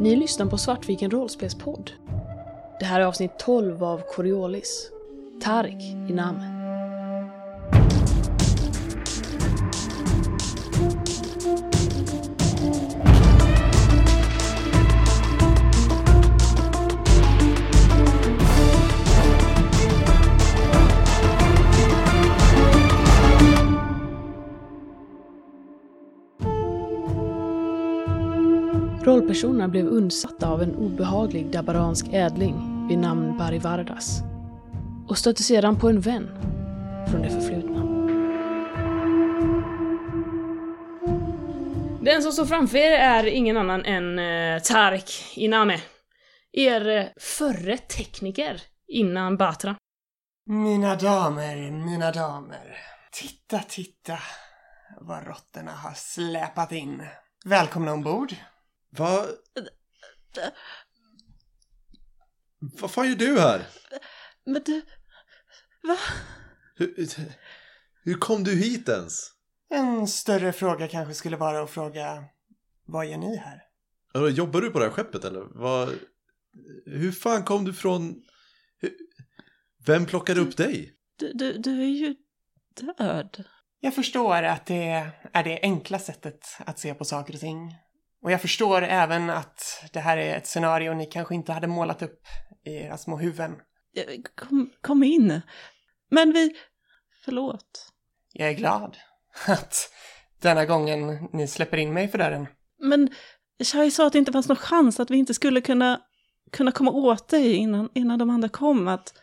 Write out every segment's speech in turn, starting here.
Ni lyssnar på Svartviken rollspelspodd. Det här är avsnitt 12 av Coriolis. Tarik namn. Rollpersonerna blev undsatta av en obehaglig dabaransk ädling vid namn Barivardas och stötte sedan på en vän från det förflutna. Den som står framför er är ingen annan än eh, Tarik Iname. Er eh, förre tekniker innan Batra. Mina damer, mina damer. Titta, titta vad råttorna har släpat in. Välkomna ombord. Va? Vad fan gör du här? Men du, va? Hur, hur kom du hit ens? En större fråga kanske skulle vara att fråga vad gör ni här? Eller, Jobbar du på det här skeppet eller? Vad, hur fan kom du från... Hur, vem plockade upp dig? Du, du, du är ju död. Jag förstår att det är det enkla sättet att se på saker och ting. Och jag förstår även att det här är ett scenario ni kanske inte hade målat upp i era små huvuden. Kom, kom in. Men vi... Förlåt. Jag är glad att denna gången ni släpper in mig för dörren. Men Shai sa att det inte fanns någon chans att vi inte skulle kunna, kunna komma åt dig innan, innan de andra kom. Att,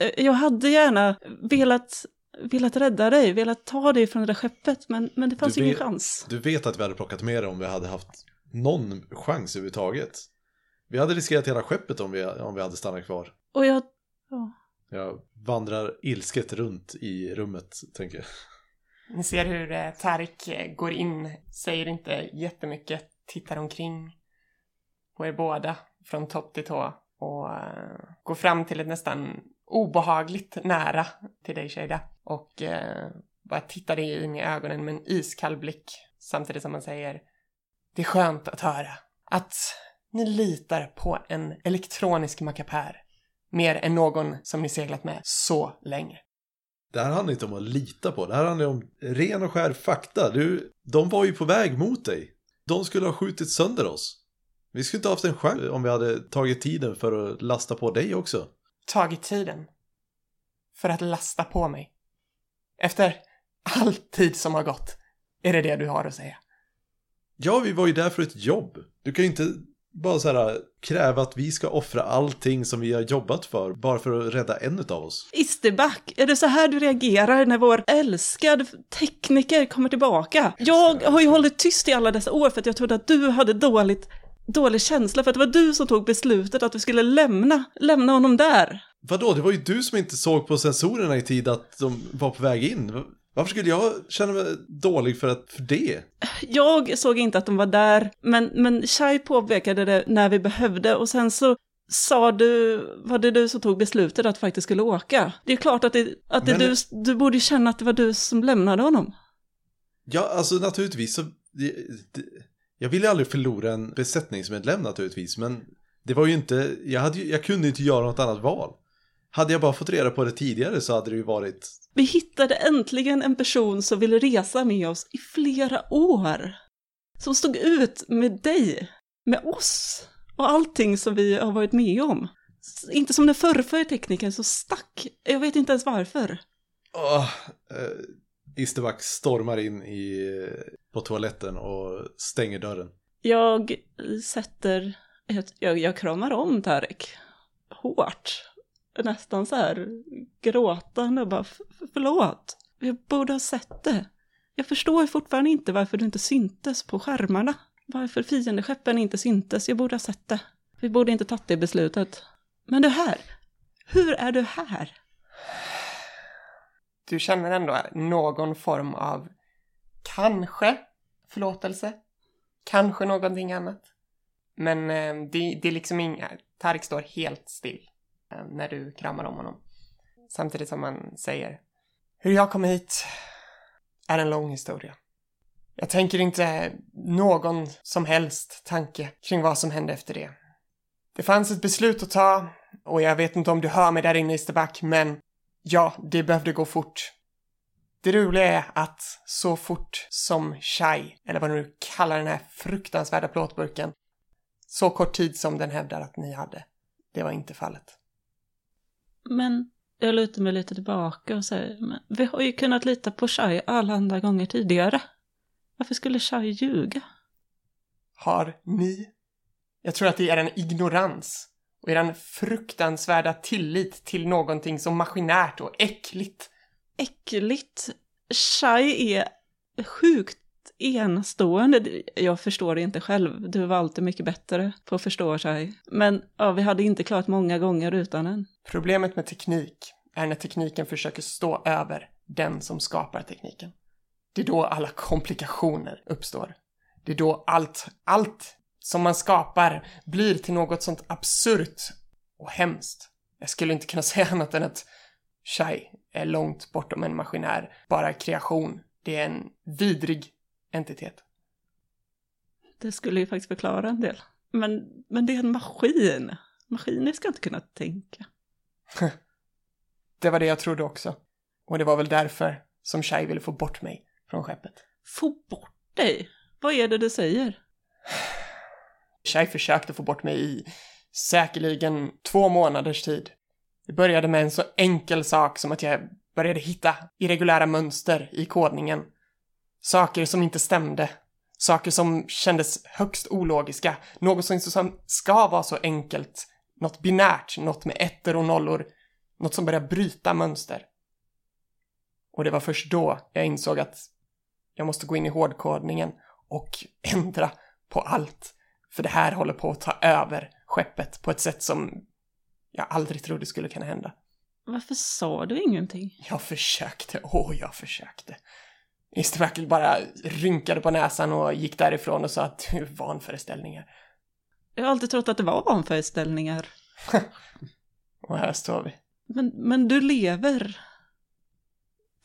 eh, jag hade gärna velat, velat rädda dig, velat ta dig från det där skeppet, men, men det fanns Du ingen vet- chans. Du vet att vi hade plockat med dig om vi hade haft någon chans överhuvudtaget. Vi hade riskerat hela skeppet om vi, om vi hade stannat kvar. Och jag... Ja. Jag vandrar ilsket runt i rummet, tänker jag. Ni ser hur eh, Tarik eh, går in, säger inte jättemycket, tittar omkring på er båda från topp till tå och eh, går fram till ett nästan obehagligt nära till dig Shada och eh, bara tittar dig in i ögonen med en iskall blick samtidigt som han säger Det är skönt att höra att ni litar på en elektronisk mackapär mer än någon som ni seglat med så länge. Det här handlar inte om att lita på, det här handlar om ren och skär fakta. Du, de var ju på väg mot dig. De skulle ha skjutit sönder oss. Vi skulle inte haft en chans om vi hade tagit tiden för att lasta på dig också. tagit tiden för att lasta på mig. Efter all tid som har gått är det det du har att säga. Ja, vi var ju där för ett jobb. Du kan ju inte bara så här kräva att vi ska offra allting som vi har jobbat för bara för att rädda en av oss. Isterback, är det så här du reagerar när vår älskade tekniker kommer tillbaka? Jag har ju hållit tyst i alla dessa år för att jag trodde att du hade dåligt, dålig känsla för att det var du som tog beslutet att vi skulle lämna, lämna honom där. Vadå, det var ju du som inte såg på sensorerna i tid att de var på väg in. Varför skulle jag känna mig dålig för, att, för det? Jag såg inte att de var där, men, men Shai påpekade det när vi behövde och sen så sa du, var det du som tog beslutet att faktiskt skulle åka? Det är klart att, det, att det Men- du, du borde känna att det var du som lämnade honom. Ja, alltså naturligtvis så... Det, det, jag ville ju aldrig förlora en besättningsmedlem naturligtvis, men det var ju inte... Jag, hade, jag kunde inte göra något annat val. Hade jag bara fått reda på det tidigare så hade det ju varit... Vi hittade äntligen en person som ville resa med oss i flera år. Som stod ut med dig, med oss och allting som vi har varit med om. Inte som den förrförra teknikern som stack. Jag vet inte ens varför. Åh, eh, Isterback stormar in i, på toaletten och stänger dörren. Jag sätter, jag, jag kramar om Tarek. Hårt. Nästan så här gråtande och bara förlåt. Jag borde ha sett det. Jag förstår fortfarande inte varför du inte syntes på skärmarna. Varför fiendeskeppen inte syntes. Jag borde ha sett det. Vi borde inte tagit det beslutet. Men du här. Hur är du här? Du känner ändå någon form av kanske förlåtelse, kanske någonting annat. Men eh, det, det är liksom inga... Eh, Tarik står helt still Eh, när du kramar om honom. Samtidigt som han säger Hur jag kom hit är en lång historia. Jag tänker inte någon som helst tanke kring vad som hände efter det. Det fanns ett beslut att ta och jag vet inte om du hör mig där inne i Isterback, men ja, det behövde gå fort. Det roliga är att så fort som Chai, eller vad du nu kallar den här fruktansvärda plåtburken, så kort tid som den hävdar att ni hade, det var inte fallet. Men jag lutar mig lite tillbaka och säger, men vi har ju kunnat lita på Shai alla andra gånger tidigare. Varför skulle Shai ljuga? Har ni? Jag tror att det är en ignorans och er fruktansvärda tillit till någonting så maskinärt och äckligt. Äckligt? Shai är sjukt enastående. Jag förstår det inte själv. Du var alltid mycket bättre på att förstå sig. Men ja, vi hade inte klarat många gånger utan den. Problemet med teknik är när tekniken försöker stå över den som skapar tekniken. Det är då alla komplikationer uppstår. Det är då allt, allt som man skapar blir till något sånt absurt och hemskt. Jag skulle inte kunna säga annat än att Shai är långt bortom en maskinär, bara kreation. Det är en vidrig entitet. Det skulle ju faktiskt förklara en del. Men, men det är en maskin. Maskiner ska inte kunna tänka. det var det jag trodde också. Och det var väl därför som Shai ville få bort mig från skeppet. Få bort dig? Vad är det du säger? Shai försökte få bort mig i säkerligen två månaders tid. Det började med en så enkel sak som att jag började hitta irregulära mönster i kodningen. Saker som inte stämde. Saker som kändes högst ologiska. Något som ska vara så enkelt. Något binärt, något med ettor och nollor. Något som börjar bryta mönster. Och det var först då jag insåg att jag måste gå in i hårdkodningen och ändra på allt. För det här håller på att ta över skeppet på ett sätt som jag aldrig trodde skulle kunna hända. Varför sa du ingenting? Jag försökte, åh jag försökte. Isterverkel bara rynkade på näsan och gick därifrån och sa att vanföreställningar. Jag har alltid trott att det var vanföreställningar. och här står vi. Men, men du lever.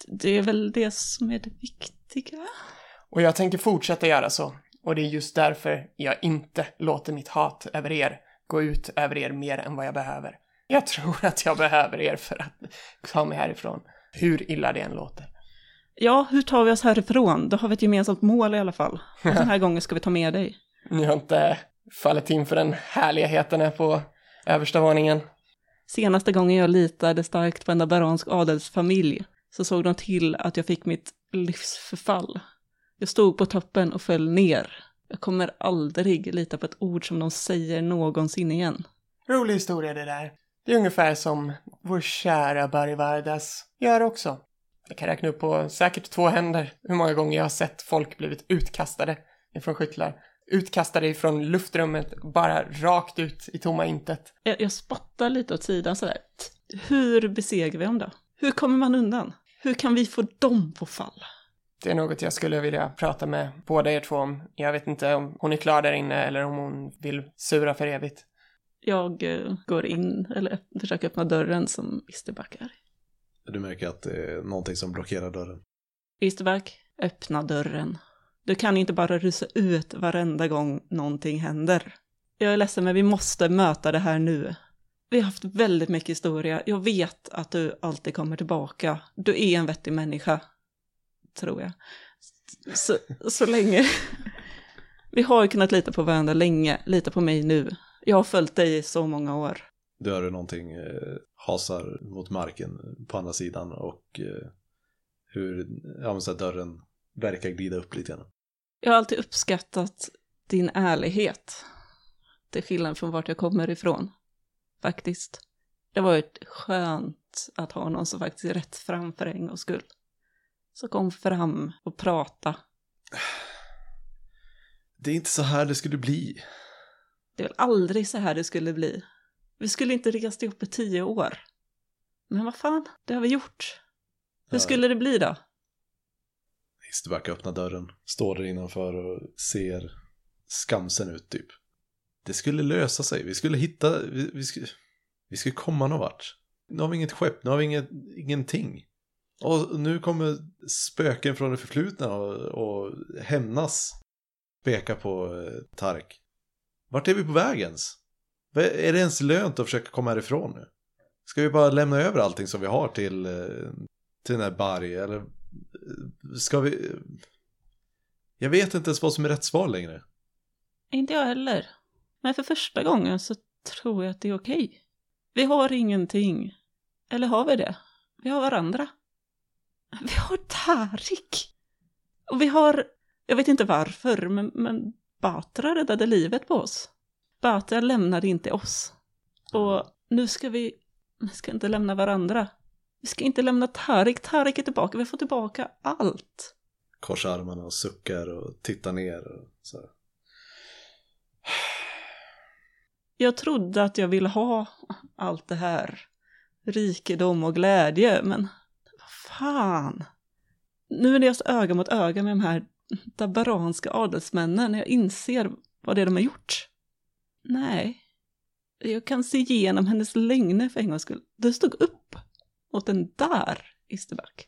Det är väl det som är det viktiga? Och jag tänker fortsätta göra så. Och det är just därför jag inte låter mitt hat över er gå ut över er mer än vad jag behöver. Jag tror att jag behöver er för att ta mig härifrån, hur illa det än låter. Ja, hur tar vi oss härifrån? Då har vi ett gemensamt mål i alla fall. Och den här gången ska vi ta med dig. Ni har inte fallit in för den härligheten här på översta våningen. Senaste gången jag litade starkt på en baronsk adelsfamilj så såg de till att jag fick mitt livsförfall. Jag stod på toppen och föll ner. Jag kommer aldrig lita på ett ord som de säger någonsin igen. Rolig historia det där. Det är ungefär som vår kära Barry Vardas gör också. Jag kan räkna upp på säkert två händer hur många gånger jag har sett folk blivit utkastade ifrån skyttlar. Utkastade ifrån luftrummet, bara rakt ut i tomma intet. Jag, jag spottar lite åt sidan sådär. Hur besegrar vi dem då? Hur kommer man undan? Hur kan vi få dem på fall? Det är något jag skulle vilja prata med båda er två om. Jag vet inte om hon är klar där inne eller om hon vill sura för evigt. Jag uh, går in, eller försöker öppna dörren som Isterback är. Du märker att det är någonting som blockerar dörren. Isterback, öppna dörren. Du kan inte bara rusa ut varenda gång någonting händer. Jag är ledsen, men vi måste möta det här nu. Vi har haft väldigt mycket historia. Jag vet att du alltid kommer tillbaka. Du är en vettig människa tror jag. Så, så länge. Vi har ju kunnat lita på varandra länge, lita på mig nu. Jag har följt dig i så många år. Du hör någonting eh, hasar mot marken på andra sidan och eh, hur ja, så dörren verkar glida upp lite grann. Jag har alltid uppskattat din ärlighet. Till skillnad från vart jag kommer ifrån. Faktiskt. Det har varit skönt att ha någon som faktiskt är rätt fram för en gångs skull. Så kom fram och prata. Det är inte så här det skulle bli. Det är väl aldrig så här det skulle bli. Vi skulle inte rest ihop i tio år. Men vad fan, det har vi gjort. Hur ja. skulle det bli då? Isterback öppnar dörren, står där innanför och ser skamsen ut typ. Det skulle lösa sig, vi skulle hitta, vi, vi, skulle, vi skulle komma någon vart. Nu har vi inget skepp, nu har vi inget, ingenting. Och nu kommer spöken från det förflutna och, och hämnas peka på eh, Tark. Vart är vi på väg ens? Va- är det ens lönt att försöka komma härifrån nu? Ska vi bara lämna över allting som vi har till, eh, till den här Barry? Eller eh, ska vi... Eh, jag vet inte ens vad som är rätt svar längre. Inte jag heller. Men för första gången så tror jag att det är okej. Vi har ingenting. Eller har vi det? Vi har varandra. Vi har Tarik. Och vi har, jag vet inte varför, men, men Batra räddade livet på oss. Batra lämnade inte oss. Och nu ska vi, vi ska inte lämna varandra. Vi ska inte lämna Tarik. Tarik är tillbaka. Vi får tillbaka allt. Korsar armarna och suckar och tittar ner och så här. Jag trodde att jag ville ha allt det här. Rikedom och glädje, men vad fan. Nu när jag står öga mot öga med de här dabaranska adelsmännen, jag inser vad det är de har gjort. Nej, jag kan se igenom hennes lögner för en gångs skull. Du stod upp mot den där Isterback.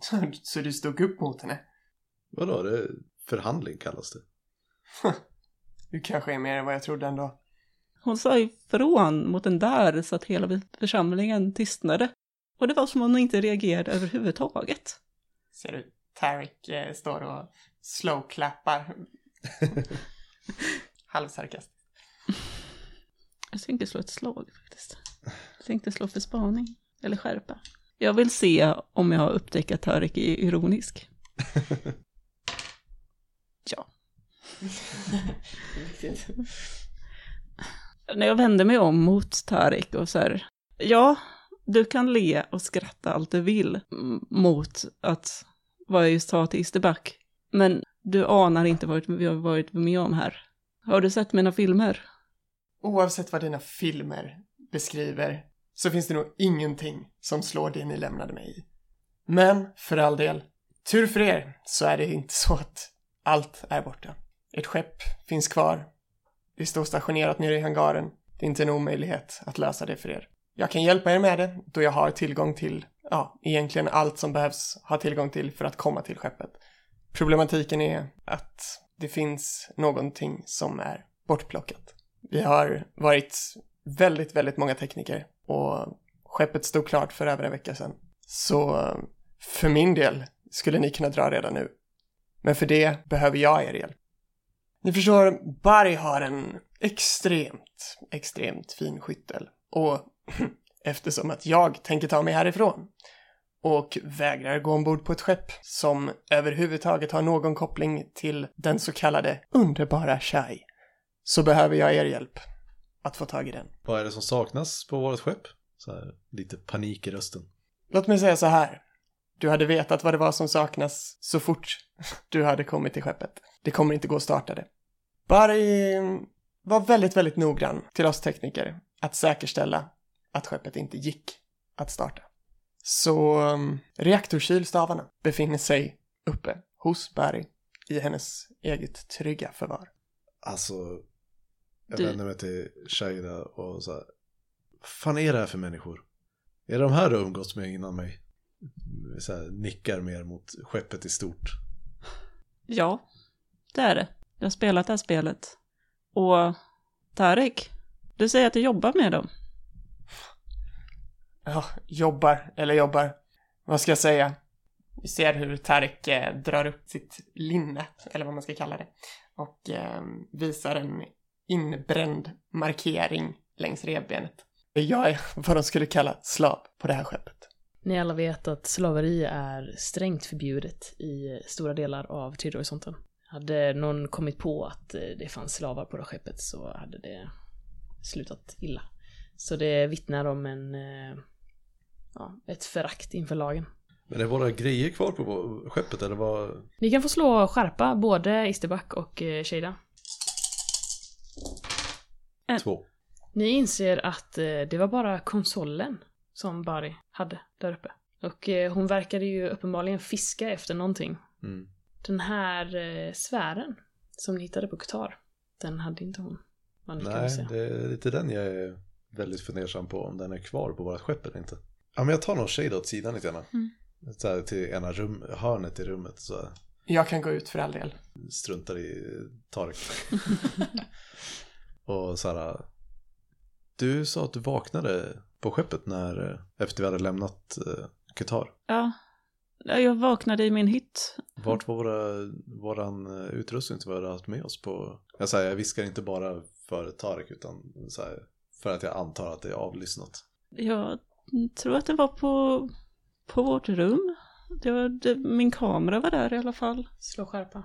Så, så du stod upp mot henne? Vadå, det är förhandling kallas det. Du kanske är mer än vad jag trodde ändå. Hon sa ifrån mot den där så att hela församlingen tystnade. Och det var som om hon inte reagerade överhuvudtaget. Ser du, Tarek eh, står och slow-clappar. Halvsarkastiskt. Jag tänkte slå ett slag faktiskt. Jag tänkte slå för spaning. Eller skärpa. Jag vill se om jag har upptäckt att Tarek är ironisk. Ja. När jag vände mig om mot Tarek och så här. Ja, du kan le och skratta allt du vill mot att vad jag just sa till Isterback. Men du anar inte vad vi har varit med om här. Har du sett mina filmer? Oavsett vad dina filmer beskriver så finns det nog ingenting som slår det ni lämnade mig i. Men för all del, tur för er så är det inte så att allt är borta. Ert skepp finns kvar. Det står stationerat nere i hangaren. Det är inte en omöjlighet att lösa det för er. Jag kan hjälpa er med det då jag har tillgång till, ja, egentligen allt som behövs ha tillgång till för att komma till skeppet. Problematiken är att det finns någonting som är bortplockat. Vi har varit väldigt, väldigt många tekniker och skeppet stod klart för över en vecka sedan. Så för min del skulle ni kunna dra redan nu. Men för det behöver jag er hjälp. Ni förstår, Barry har en extremt, extremt fin skyttel. Och eftersom att jag tänker ta mig härifrån och vägrar gå ombord på ett skepp som överhuvudtaget har någon koppling till den så kallade underbara Shai så behöver jag er hjälp att få tag i den. Vad är det som saknas på vårt skepp? Så här, lite panik i rösten. Låt mig säga så här. Du hade vetat vad det var som saknas så fort du hade kommit till skeppet. Det kommer inte gå att starta det. Barry var väldigt, väldigt noggrann till oss tekniker att säkerställa att skeppet inte gick att starta. Så um, reaktorkylstavarna befinner sig uppe hos Barry i hennes eget trygga förvar. Alltså, jag Du- vänder mig till Shaira och så här. Vad fan är det här för människor? Är det de här du umgåtts med innan mig? Så här, nickar mer mot skeppet i stort. Ja, det är det. Jag har spelat det här spelet. Och Tarek, du säger att du jobbar med dem. Ja, jobbar, eller jobbar. Vad ska jag säga? Vi ser hur Tarek eh, drar upp sitt linne, eller vad man ska kalla det, och eh, visar en inbränd markering längs revbenet. Jag är vad de skulle kalla slav på det här skeppet. Ni alla vet att slaveri är strängt förbjudet i stora delar av tredje horisonten. Hade någon kommit på att eh, det fanns slavar på det skeppet så hade det slutat illa. Så det vittnar om en, eh, ja, ett förakt inför lagen. Men är våra grejer kvar på skeppet eller vad? Ni kan få slå skärpa både Isterback och eh, Shada. Två. Ni inser att eh, det var bara konsolen som Bari hade där uppe. Och eh, hon verkade ju uppenbarligen fiska efter någonting. Mm. Den här eh, sfären som ni hittade på Qatar, den hade inte hon. Nej, det är lite den jag är väldigt fundersam på om den är kvar på vårt skepp eller inte. Ja, men jag tar nog Shade åt sidan lite grann. Mm. så här, till ena rum, hörnet i rummet så här, Jag kan gå ut för all del. struntar i Tarek. och så här, du sa att du vaknade på skeppet när, efter vi hade lämnat uh, Qatar. Ja, Ja, jag vaknade i min hytt. Vart var våra, våran eh, utrustning som vi hade haft med oss på? Jag, säger, jag viskar inte bara för Tarek utan så här, för att jag antar att det är avlyssnat. Jag tror att det var på, på vårt rum. Det var, det, min kamera var där i alla fall. Slå skärpa.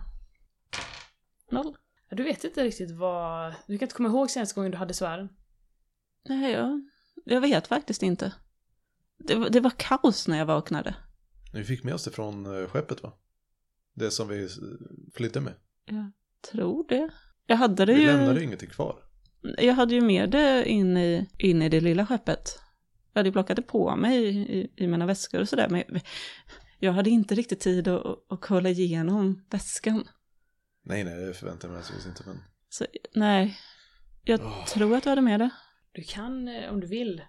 Noll. Du vet inte riktigt vad... Du kan inte komma ihåg senaste gången du hade sfären. Nej, jag, jag vet faktiskt inte. Det, var- det var kaos när jag vaknade. Vi fick med oss det från eh, skeppet va? Det som vi eh, flydde med. Jag tror det. Jag hade det Vi ju... lämnade ju ingenting kvar. Jag hade ju med det in i, in i det lilla skeppet. Jag hade plockat det på mig i, i, i mina väskor och sådär. Men jag, hade inte riktigt tid att, att, kolla igenom väskan. Nej, nej, det förväntar jag mig naturligtvis inte. Men... Så nej, jag Åh. tror att du hade med det. Du kan, eh, om du vill,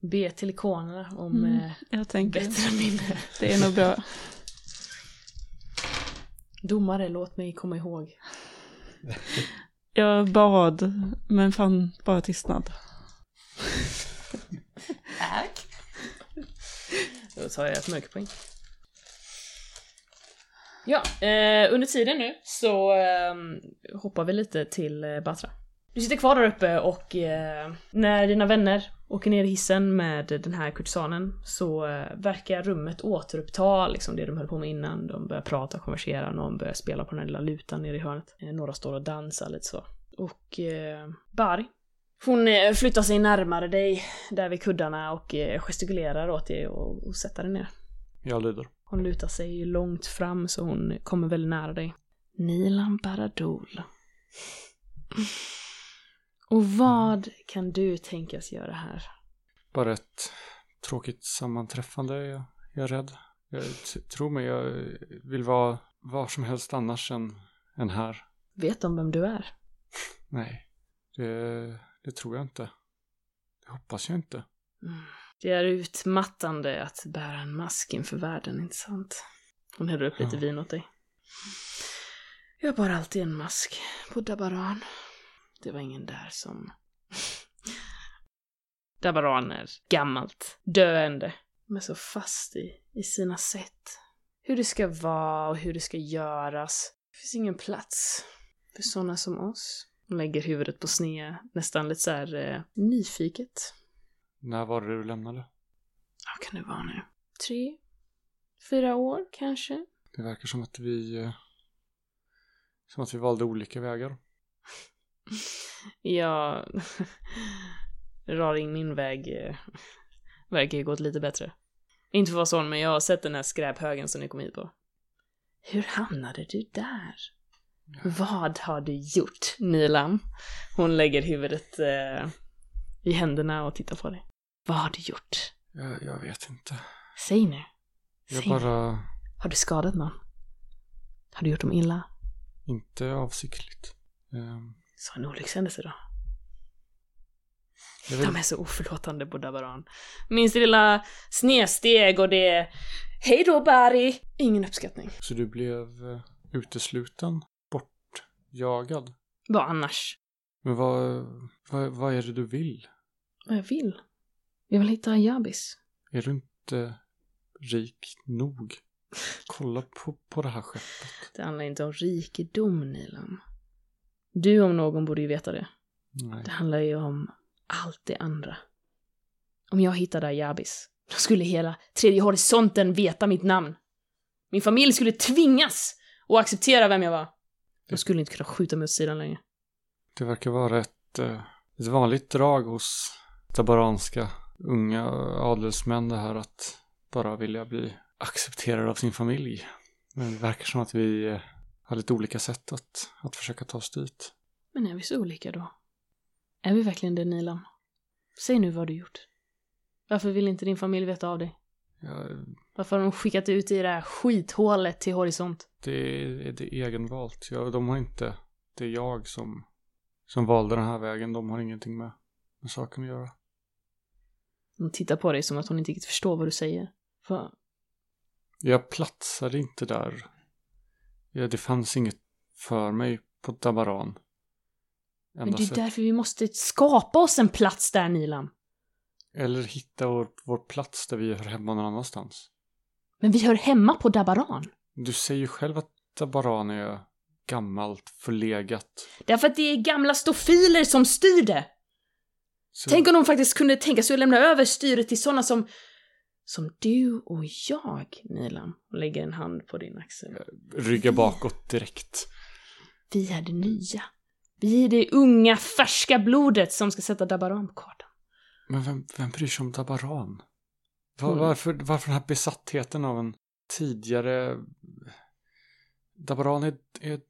be till ikonerna om Mm, eh, Jag tänker, bättre minne. det är nog bra. Domare, låt mig komma ihåg. Jag bad, men fann bara tystnad. Tack. Då tar jag ett mörkerpoäng. Ja, eh, under tiden nu så eh, hoppar vi lite till eh, Batra. Du sitter kvar där uppe och eh, när dina vänner åker ner i hissen med den här kurtisanen så eh, verkar rummet återuppta liksom det de höll på med innan. De börjar prata och konversera, någon börjar spela på den här lilla lutan nere i hörnet. Eh, några står och dansar lite så. Och eh, Bari, hon eh, flyttar sig närmare dig där vid kuddarna och eh, gestikulerar åt dig och, och sätter dig ner. Jag lyder. Hon lutar sig långt fram så hon kommer väldigt nära dig. Nilan Baradol. Och vad kan du tänkas göra här? Bara ett tråkigt sammanträffande, jag, jag är rädd. Jag tror mig, jag vill vara var som helst annars än, än här. Vet de vem du är? Nej, det, det tror jag inte. Det hoppas jag inte. Mm. Det är utmattande att bära en mask inför världen, inte sant? Hon häller upp lite Ja. vin åt dig. Jag bar alltid en mask på Dabaran. Det var ingen där som... Dabaran är gammalt, döende, men så fast i, i sina sätt. Hur det ska vara och hur det ska göras. Det finns ingen plats för sådana som oss. Hon lägger huvudet på sned, nästan lite så här eh, nyfiket. När var det du lämnade? Vad kan det vara nu? Tre? Fyra år kanske? Det verkar som att vi... eh, Som att vi valde olika vägar. Ja, Raring min väg eh, verkar ju gått lite bättre. Inte för att vara sån, men jag har sett den här skräphögen som ni kom hit på. Hur hamnade du där? Vad har du gjort, Nilam? Hon lägger huvudet eh, i händerna och tittar på dig. Vad har du gjort? Jag, jag vet inte. Säg nu. Jag Säg nu. bara... Har du skadat någon? Har du gjort dem illa? Inte avsiktligt. Ehm, Så en olyckshändelse då? jag vill, De är så oförlåtande på Dabaran. Minns det lilla snedsteg och det... Hej då Barry! Ingen uppskattning. så du blev eh, utesluten? Bortjagad? Vad annars? Men vad, vad, vad är det du vill? Vad jag vill? Jag vill hitta Ayabis. Är du inte rik nog? Kolla på, på det här skeppet. Det handlar inte om rikedom, Nilam. Du om någon borde ju veta det. Nej. Det handlar ju om allt det andra. Om jag hittade Ayabis, då skulle hela tredje horisonten veta mitt namn. Min familj skulle tvingas att acceptera vem jag var. De skulle inte kunna skjuta mig åt sidan längre. Det verkar vara ett, eh, ett vanligt drag hos tabaranska unga adelsmän det här att bara vilja bli accepterad av sin familj. Men det verkar som att vi eh, har lite olika sätt att, att försöka ta oss dit. Men är vi så olika då? Är vi verkligen det, Nilam? Säg nu vad du gjort. Varför vill inte din familj veta av dig? Jag, Varför har de skickat ut i det här skithålet till horisont? det, är, det är egenvalt. Jag, de har inte, det är jag som, som valde den här vägen. De har ingenting med, med saken att göra. Hon tittar på dig som att hon inte riktigt förstår vad du säger. Vad, Jag platsade inte där. Ja, det fanns inget för mig på Dabaran. Men det är därför vi måste skapa oss en plats där, Nilam. Eller hitta vår, vår plats där vi hör hemma någon annanstans. Men vi hör hemma på Dabaran. Du säger ju själv att Dabaran är gammalt, förlegat. Därför att det är gamla stofiler som styr det. Så, Tänk om de faktiskt kunde tänka sig att lämna över styret till sådana som... Som du och jag, Nilam. Och lägger en hand på din axel. rygga bakåt direkt. Vi är det nya. Vi är det unga, färska blodet som ska sätta Dabaran på kartan. Men vem, vem bryr sig om Dabaran? Var, Mm. varför, varför den här besattheten av en tidigare... Dabaran är, är...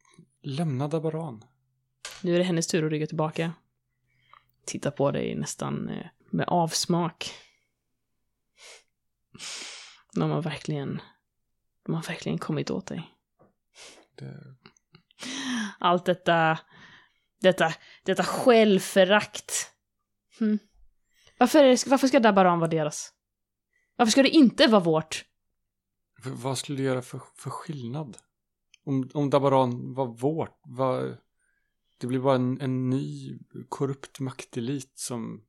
Lämna Dabaran. Nu är det hennes tur att rygga tillbaka. Titta på dig nästan eh, med avsmak. De har verkligen... De har verkligen kommit åt dig. Det, Allt detta... Detta... Detta självförakt. Hm. Varför, det, varför ska Dabaran vara deras? Varför ska det inte vara vårt? v- vad skulle det göra för, för skillnad? Om, om Dabaran var vårt, vad... Det blir bara en, en ny korrupt maktelit som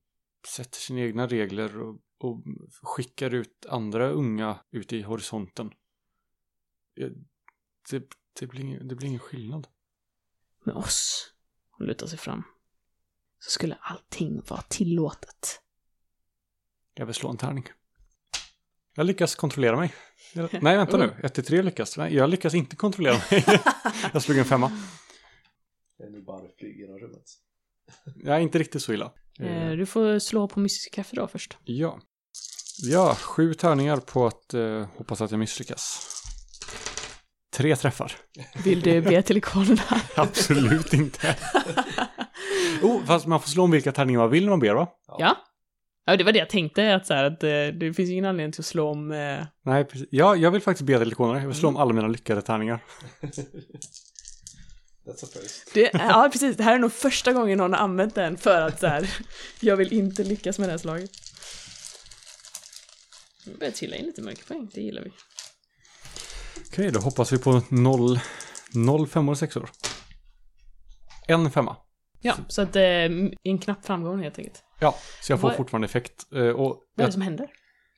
sätter sina egna regler och, och skickar ut andra unga ut i horisonten. Det, det, blir, ingen- det blir ingen skillnad. Med oss. Hon lutar sig fram. Så skulle allting vara tillåtet. Jag vill slå en tärning. Jag lyckas kontrollera mig. Jag, nej, vänta nu. 1 till 3 lyckas. Nej, jag lyckas inte kontrollera mig. jag slog en femma. Jag är nu bara flyger genom rummet. Jag är inte riktigt så illa. Eh, Du får slå på mystisk kaffe då först. Ja. Ja, sju tärningar på att eh, hoppas att jag misslyckas. Tre träffar. Vill du be till ikonerna? Absolut inte. oh, fast man får slå om vilka tärningar man vill när man ber va? Ja. Ja, det var det jag tänkte, att, så här, att eh, det finns ingen anledning till att slå om... Eh... Nej, precis. Ja, jag vill faktiskt be till ikonerna. Jag vill slå om alla mina lyckade tärningar. That's a first. Det, ja, precis. Det här är nog första gången någon har använt den för att så här, jag vill inte lyckas med det här slaget. Nu börjar trilla in lite mörkerpoäng, det gillar vi. Okej, då hoppas vi på noll, noll femmor och sexor. En femma. Ja, så att eh, en knapp framgång helt enkelt. Ja, så jag får Vad- fortfarande effekt. Eh, Och Vad är det jag, som händer?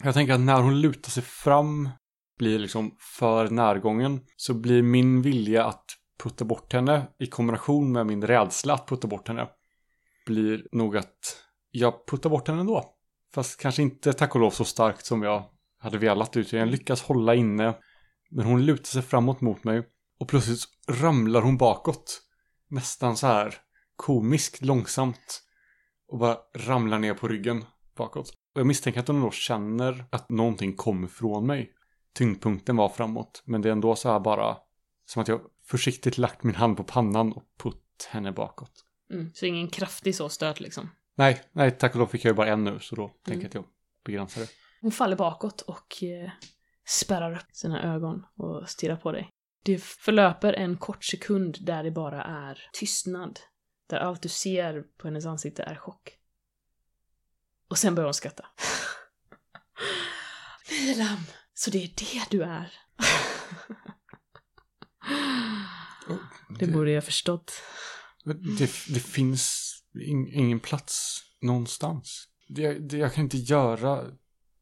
jag tänker att när hon lutar sig fram blir liksom för närgången så blir min vilja att putta bort henne i kombination med min rädsla att putta bort henne blir nog att jag puttar bort henne ändå. Fast kanske inte tack och lov så starkt som jag hade velat utan jag lyckas hålla inne men hon lutar sig framåt mot mig och plötsligt ramlar hon bakåt. Nästan så här komiskt långsamt och bara ramlar ner på ryggen bakåt. Och jag misstänker att hon då känner att någonting kommer från mig. Tyngdpunkten var framåt, men det är ändå så här bara som att jag försiktigt lagt min hand på pannan och putt henne bakåt. Mm, så ingen kraftig så stöt liksom. Nej, nej, tack och lov fick jag ju bara en nu, så då tänker jag att jag begränsar det. Hon faller bakåt och eh, spärrar upp sina ögon och stirrar på dig. Det förlöper en kort sekund där det bara är tystnad. Där allt du ser på hennes ansikte är chock. Och sen börjar hon skratta. Nilam, så det är det du är. Det borde jag förstått. Det, det finns in, ingen plats någonstans. Det, det, jag kan inte göra,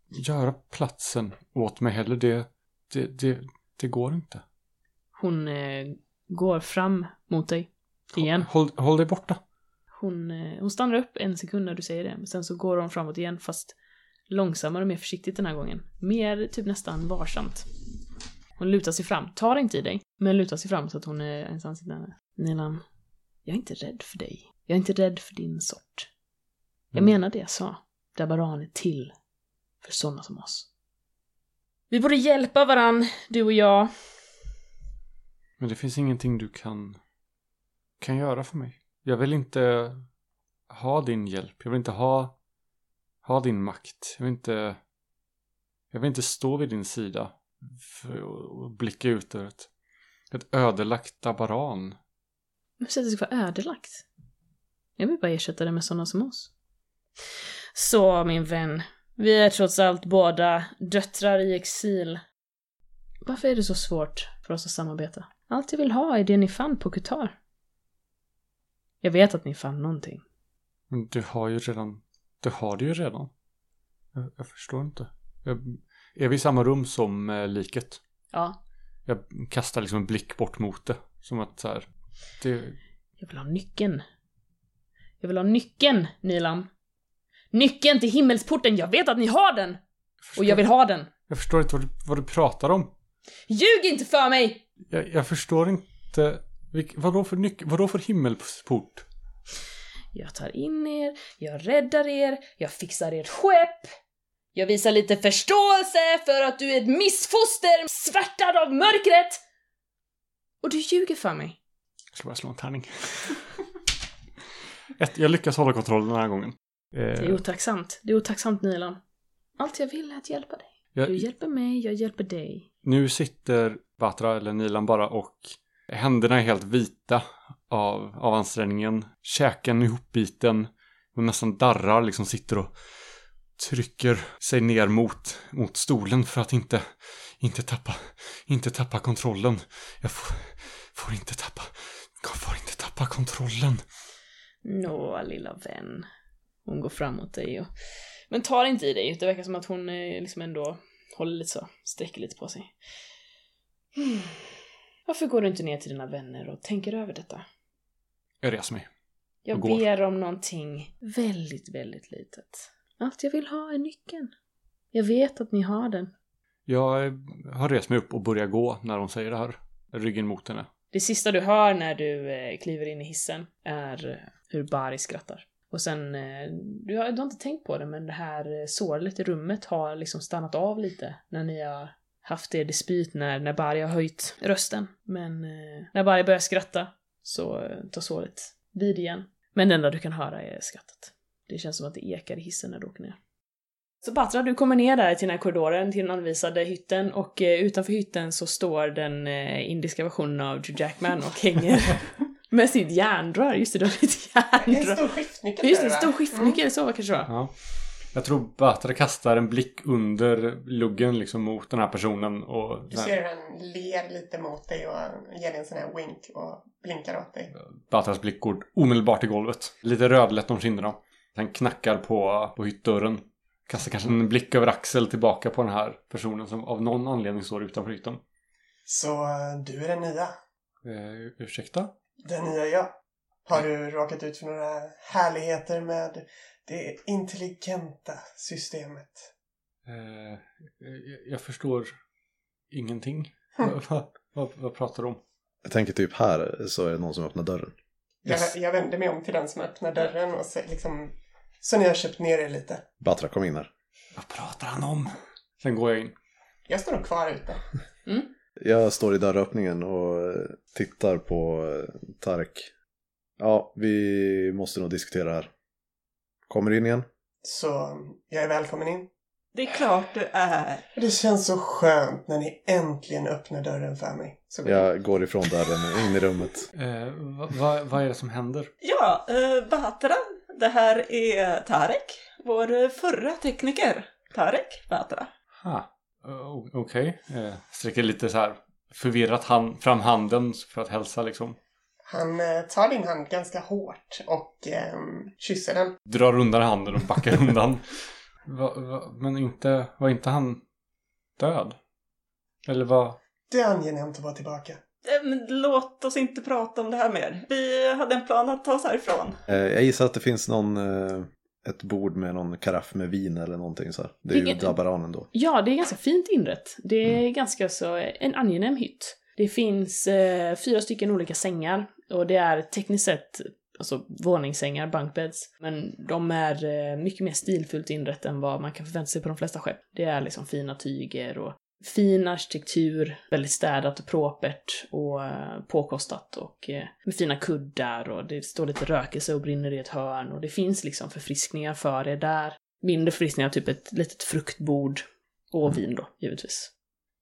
göra platsen åt mig heller. Det, det, det, det går inte. Hon eh, går fram mot dig. Igen. Håll, håll dig borta. Hon, eh, hon stannar upp en sekund när du säger det, men sen så går hon framåt igen fast långsammare och mer försiktigt den här gången. Mer typ nästan varsamt. Hon lutar sig fram, tar inte i dig, men lutar sig fram så att hon är ens ansikte nära. Nilan, jag är inte rädd för dig. Jag är inte rädd för din sort. Jag Mm. menar det jag sa. Dabaran är till för sådana som oss. Vi borde hjälpa varann, du och jag. Men det finns ingenting du kan, kan göra för mig. Jag vill inte ha din hjälp. Jag vill inte ha, ha din makt. Jag vill inte, jag vill inte stå vid din sida och blicka ut över ett, ett ödelagt Dabaran. att det ska vara ödelagt? Jag vill bara ersätta det med sådana som oss. Så, min vän. Vi är trots allt båda döttrar i exil. Varför är det så svårt för oss att samarbeta? Allt jag vill ha är det ni fann på Qatar. Jag vet att ni fann någonting. Men du har ju redan, du har det ju redan. Jag, jag förstår inte. Jag, är vi i samma rum som eh, liket? Ja, Jag kastar liksom en blick bort mot det. Som att så här, det, jag vill ha nyckeln. Jag vill ha nyckeln, Nilam. Nyckeln till himmelsporten, jag vet att ni har den! förstår, Och jag vill ha den. jag förstår inte vad du, vad du pratar om. Ljug inte för mig! Jag, jag förstår inte, vilk, vadå för nyc, vadå för himmelport? Jag tar in er, jag räddar er, jag fixar ert skepp. Jag visar lite förståelse för att du är ett missfoster, svärtad av mörkret. Och du ljuger för mig. Jag ska bara slå en tärning. Ett, jag lyckas hålla kontrollen den här gången. Det är otacksamt. Det är otacksamt, Nilan. Allt jag vill är att hjälpa dig. jag, Du hjälper mig, jag hjälper dig. Nu sitter Batra eller Nilan bara och händerna är helt vita av, av ansträngningen. Käken är ihopbiten och nästan darrar liksom sitter och trycker sig ner mot, mot stolen för att inte, inte tappa, inte tappa kontrollen. Jag får, får inte tappa, jag får inte tappa kontrollen. Nå, lilla vän. Hon går fram mot dig och... Men tar inte i dig. Det verkar som att hon eh, liksom ändå håller lite så, sträcker lite på sig. Mm. Varför går du inte ner till dina vänner och tänker över detta? Jag reser mig. Jag går. ber om någonting väldigt, väldigt litet. Allt jag vill ha är nyckeln. Jag vet att ni har den. Jag har rest mig upp och börjar gå när de säger det här. Ryggen mot henne. Det sista du hör när du eh, kliver in i hissen är eh, hur Bari skrattar. Och sen, eh, du, har, du har inte tänkt på det, men det här sorlet i rummet har liksom stannat av lite när ni har haft er dispyt när, när Bari har höjt rösten. Men eh, när Bari börjar skratta så eh, tar såret vid igen. Men det enda du kan höra är skrattet. Det känns som att det ekar i hissen när du åker ner. Så Batra, du kommer ner där till den här korridoren, till den anvisade hytten och eh, utanför hytten så står den eh, indiska versionen av Drew Jackman och hänger med sitt järnrör. Just det, du har ett En järnrör. stor skiftnyckel. Just det, va? stor skiftnyckel, så kanske det var. Ja. Jag tror Batra kastar en blick under luggen liksom mot den här personen och Du ser hur han ler lite mot dig och ger dig en sån här wink och blinkar åt dig. Batras blick går omedelbart i golvet. Lite rödlätt om kinderna. Han knackar på, på hyttdörren. Kastar kanske en blick över axel tillbaka på den här personen som av någon anledning står utanför hytten. Så eh, du är den nya. Eh, ursäkta? Den nya jag. Har du råkat ut för några härligheter med det intelligenta systemet? Eh, jag, jag förstår ingenting. Hm. Vad, vad, pratar du om? Jag tänker typ här så är det någon som öppnar dörren. Yes. Jag, jag vänder mig om till den som öppnar dörren och säger liksom... Så ni har köpt ner er lite. Batra, kom in här. Vad pratar han om? Sen går jag in. Jag står nog kvar ute. Jag står i dörröppningen och eh, tittar på eh, Tarek. Ja, vi måste nog diskutera här. Kommer in igen? Så jag är välkommen in. Det är klart du är. Det känns så skönt när ni äntligen öppnar dörren för mig. Så jag. Går ifrån dörren in i rummet. Eh, vad, vad, vad är det som händer? Ja, uh, Batra. Det här är Tarek, vår eh, förra tekniker. Tarek Batra. Ha. Okej. Eh, sträcker lite så här förvirrat hand, fram handen för att hälsa liksom. Han eh, tar din hand ganska hårt och ehm, kysser den. Drar undan handen och backar undan. Va, va, men inte, var inte han död? Eller vad? Det är angenämt att vara tillbaka. Eh, Men låt oss inte prata om det här mer. Vi hade en plan att ta oss härifrån. Eh, Jag gissar att det finns någon, eh, ett bord med någon karaff med vin eller någonting så här. Det är ju Vilket- Dabaranen då. Ja, det är ganska fint inrett. Det är ganska så en angenäm hytt. Det finns eh, fyra stycken olika sängar och det är tekniskt sett alltså våningssängar, bunkbeds. Men de är eh, mycket mer stilfullt inrett än vad man kan förvänta sig på de flesta skepp. Det är liksom fina tyger och fin arkitektur, väldigt städat och propert och eh, påkostat och eh, med fina kuddar och det står lite rökelse och brinner i ett hörn och det finns liksom förfriskningar för er där. Mindre förfriskningar, typ ett litet fruktbord och vin då, givetvis.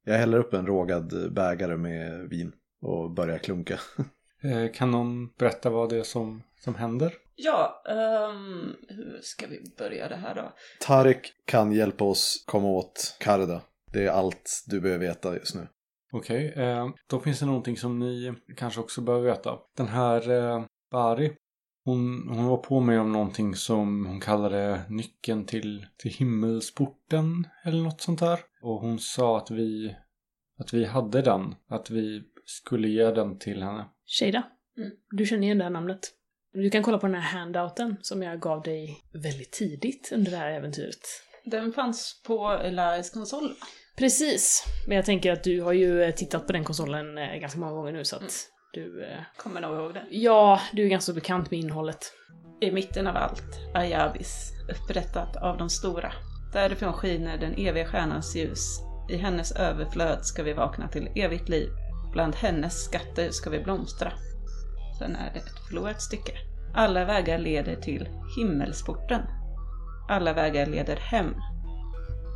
Jag häller upp en rågad bägare med vin och börjar klunka. Eh, kan någon berätta vad det är som, som händer? Ja, ehm, hur ska vi börja det här då? Tarek kan hjälpa oss komma åt Karda. Det är allt du behöver veta just nu. Okej, eh, då finns det någonting som ni kanske också behöver veta. Den här eh, Bari, hon, hon var på mig om någonting som hon kallade nyckeln till, till himmelsporten eller något sånt där. Och hon sa att vi, att vi hade den, att vi skulle ge den till henne. Shada, du känner igen det här namnet. Du kan kolla på den här handouten som jag gav dig väldigt tidigt under det här äventyret. Den fanns på Elias konsol. Precis, men jag tänker att du har ju tittat på den konsolen eh, ganska många gånger nu så att du... eh, Kommer nog ihåg det. Ja, du är ganska bekant med innehållet. I mitten av allt, Ayabis, upprättat av de stora. Därifrån skiner den eviga stjärnans ljus. I hennes överflöd ska vi vakna till evigt liv. Bland hennes skatter ska vi blomstra. Sen är det ett förlorat stycke. Alla vägar leder till himmelsporten. Alla vägar leder hem.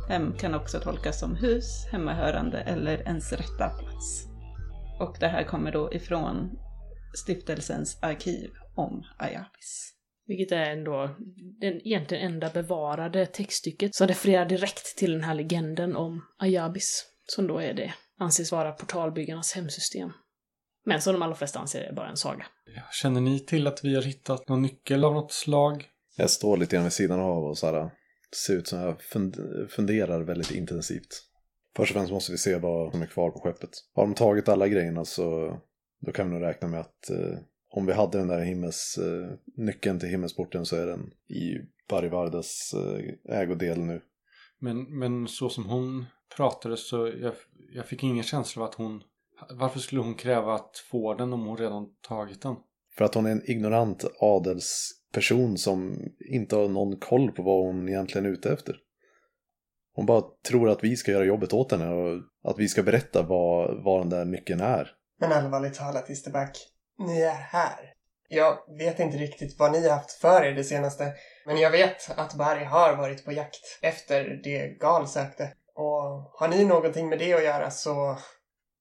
Hem kan också tolkas som hus, hemmahörande eller ens rätta plats. Och det här kommer då ifrån stiftelsens arkiv om Ayabis. Vilket är ändå den egentligen enda bevarade textstycket som refererar direkt till den här legenden om Ayabis. Som då är det, anses vara portalbyggarnas hemsystem. Men som de allra flesta anser är bara en saga. Känner ni till att vi har hittat någon nyckel av något slag? Jag står lite grann vid sidan av och så här, ser ut som jag fund- funderar väldigt intensivt. Först och främst måste vi se vad som är kvar på skeppet. Har de tagit alla grejerna så då kan vi nog räkna med att eh, om vi hade den där himmels, eh, nyckeln till himmelsporten så är den i Barivardas eh, ägodel nu. Men, men så som hon pratade så jag, jag fick ingen känsla av att hon... Varför skulle hon kräva att få den om hon redan tagit den? För att hon är en ignorant adelsperson som inte har någon koll på vad hon egentligen är ute efter. Hon bara tror att vi ska göra jobbet åt henne och att vi ska berätta vad, vad den där nyckeln är. Men allvarligt talat, Isterback. Ni är här. Jag vet inte riktigt vad ni har haft för er det senaste. Men jag vet att Barry har varit på jakt efter det Gal sökte. Och har ni någonting med det att göra så...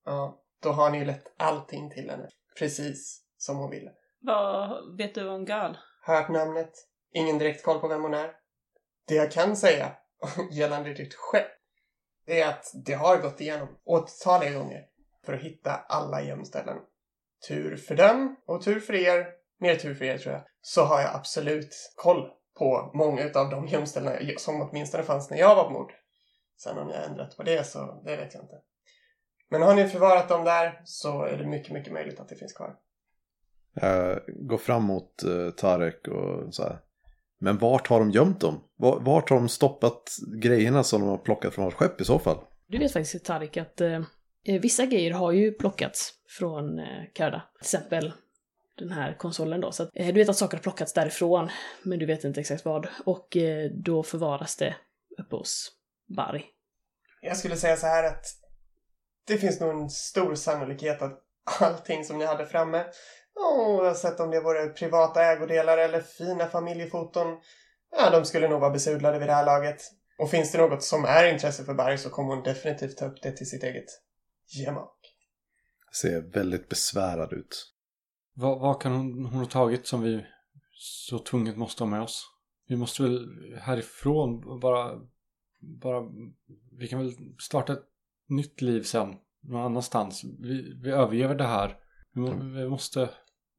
Ja, då har ni ju lätt allting till henne. Precis som hon ville. Vad vet du om Gal? Hört namnet. Ingen direkt koll på vem hon är. Det jag kan säga gällande ditt skepp är att det har gått igenom åtaliga gånger för att hitta alla gömställen. Tur för dem och tur för er, mer tur för er tror jag, så har jag absolut koll på många av de gömställena som åtminstone fanns när jag var på mord. Sen om jag ändrat på det så, det vet jag inte. Men har ni förvarat dem där så är det mycket, mycket möjligt att det finns kvar. Eh, jag går fram mot eh, Tarek och så här. Men vart har de gömt dem? Va- Vart har de stoppat grejerna som de har plockat från vårt skepp i så fall? Du vet faktiskt, Tarik, att eh, eh, vissa grejer har ju plockats från eh, Karda. Till exempel den här konsolen då. Så att, eh, du vet att saker har plockats därifrån, men du vet inte exakt vad. Och eh, då förvaras det uppe hos Bari. Jag skulle säga så här att det finns nog en stor sannolikhet att allting som ni hade framme, oavsett om det vore privata ägodelar eller fina familjefoton, ja, de skulle nog vara besudlade vid det här laget. Och finns det något som är intresse för Barry så kommer hon definitivt ta upp det till sitt eget gemak. Ser väldigt besvärad ut. Vad, vad kan hon, hon ha tagit som vi så tvunget måste ha med oss? Vi måste väl härifrån bara... bara vi kan väl starta ett nytt liv sen. Någon annanstans. Vi, vi överger det här. Vi, må, vi måste...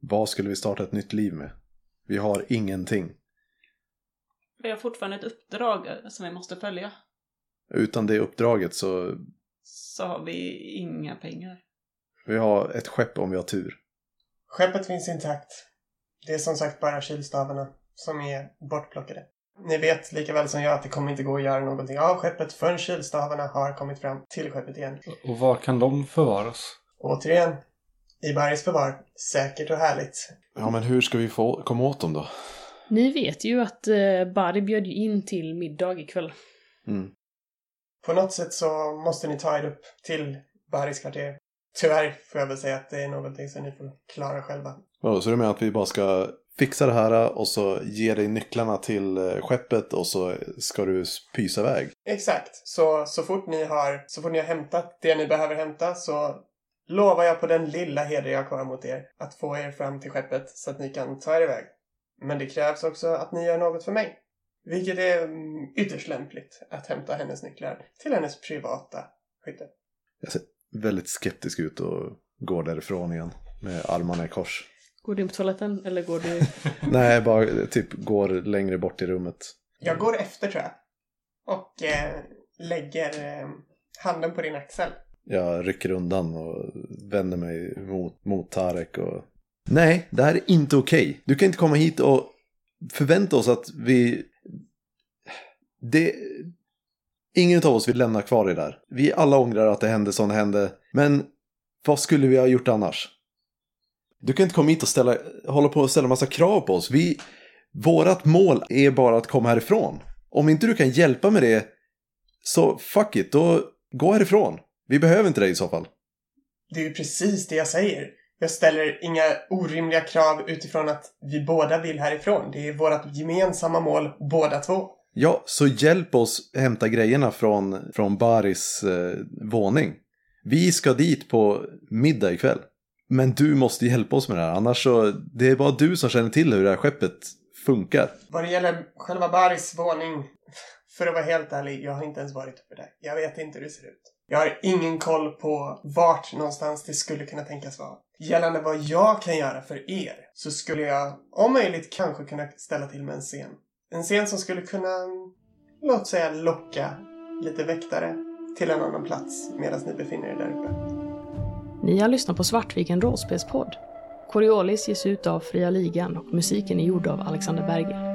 Vad skulle vi starta ett nytt liv med? Vi har ingenting. Vi har fortfarande ett uppdrag eh, som vi måste följa. Utan det uppdraget så Så har vi inga pengar. vi har ett skepp om vi har tur. Skeppet finns intakt. Det är som sagt bara kylstavarna som är bortplockade. Ni vet lika väl som jag att det kommer inte gå att göra någonting av skeppet förrän kylstavarna har kommit fram till skeppet igen. Och var kan de förvaras? Återigen, i Barrys förvar. Säkert och härligt. Ja, men hur ska vi få komma åt dem då? Ni vet ju att eh, Bari bjöd ju in till middag ikväll. Mm. På något sätt så måste ni ta er upp till Barrys kvarter. Tyvärr får jag väl säga att det är någonting som ni får klara själva. Ja, så du menar att vi bara ska fixa det här och så ge dig nycklarna till eh, skeppet och så ska du pysa iväg? Exakt. Så, så, fort ni har, så fort ni har hämtat det ni behöver hämta så lovar jag på den lilla heder jag har kvar mot er att få er fram till skeppet så att ni kan ta er iväg. Men det krävs också att ni gör något för mig. Vilket är mm, ytterst lämpligt att hämta hennes nycklar till hennes privata skytte. Jag, ser, väldigt skeptisk ut och går därifrån igen med armarna i kors. Går du in på toaletten eller går du... Nej, bara typ går längre bort i rummet. Jag går efter tror jag. Och eh, lägger eh, handen på din axel. Jag rycker undan och vänder mig mot, mot Tarek och... Nej, det här är inte okej. Du kan inte komma hit och förvänta oss att vi... Det... Ingen av oss vill lämna kvar det där. Vi alla ångrar att det hände som det hände. Men vad skulle vi ha gjort annars? Du kan inte komma hit och ställa, hålla på och ställa massa krav på oss. Vi, vårat mål är bara att komma härifrån. Om inte du kan hjälpa med det, så fuck it, då gå härifrån. Vi behöver inte dig i så fall. Det är ju precis det jag säger. Jag ställer inga orimliga krav utifrån att vi båda vill härifrån. Det är vårt gemensamma mål båda två. Ja, så hjälp oss hämta grejerna från, från Baris eh, våning. Vi ska dit på middag ikväll. Men du måste hjälpa oss med det här, annars så... Det är bara du som känner till hur det här skeppet funkar. Vad det gäller själva Baris våning, för att vara helt ärlig, jag har inte ens varit uppe där. Jag vet inte hur det ser ut. Jag har ingen koll på vart någonstans det skulle kunna tänkas vara. Gällande vad jag kan göra för er så skulle jag om möjligt kanske kunna ställa till med en scen. En scen som skulle kunna, låt säga locka lite väktare till en annan plats medan ni befinner er där uppe. Ni har lyssnat på Svartviken rollspelspodd. Coriolis ges ut av Fria Ligan och musiken är gjord av Alexander Berger.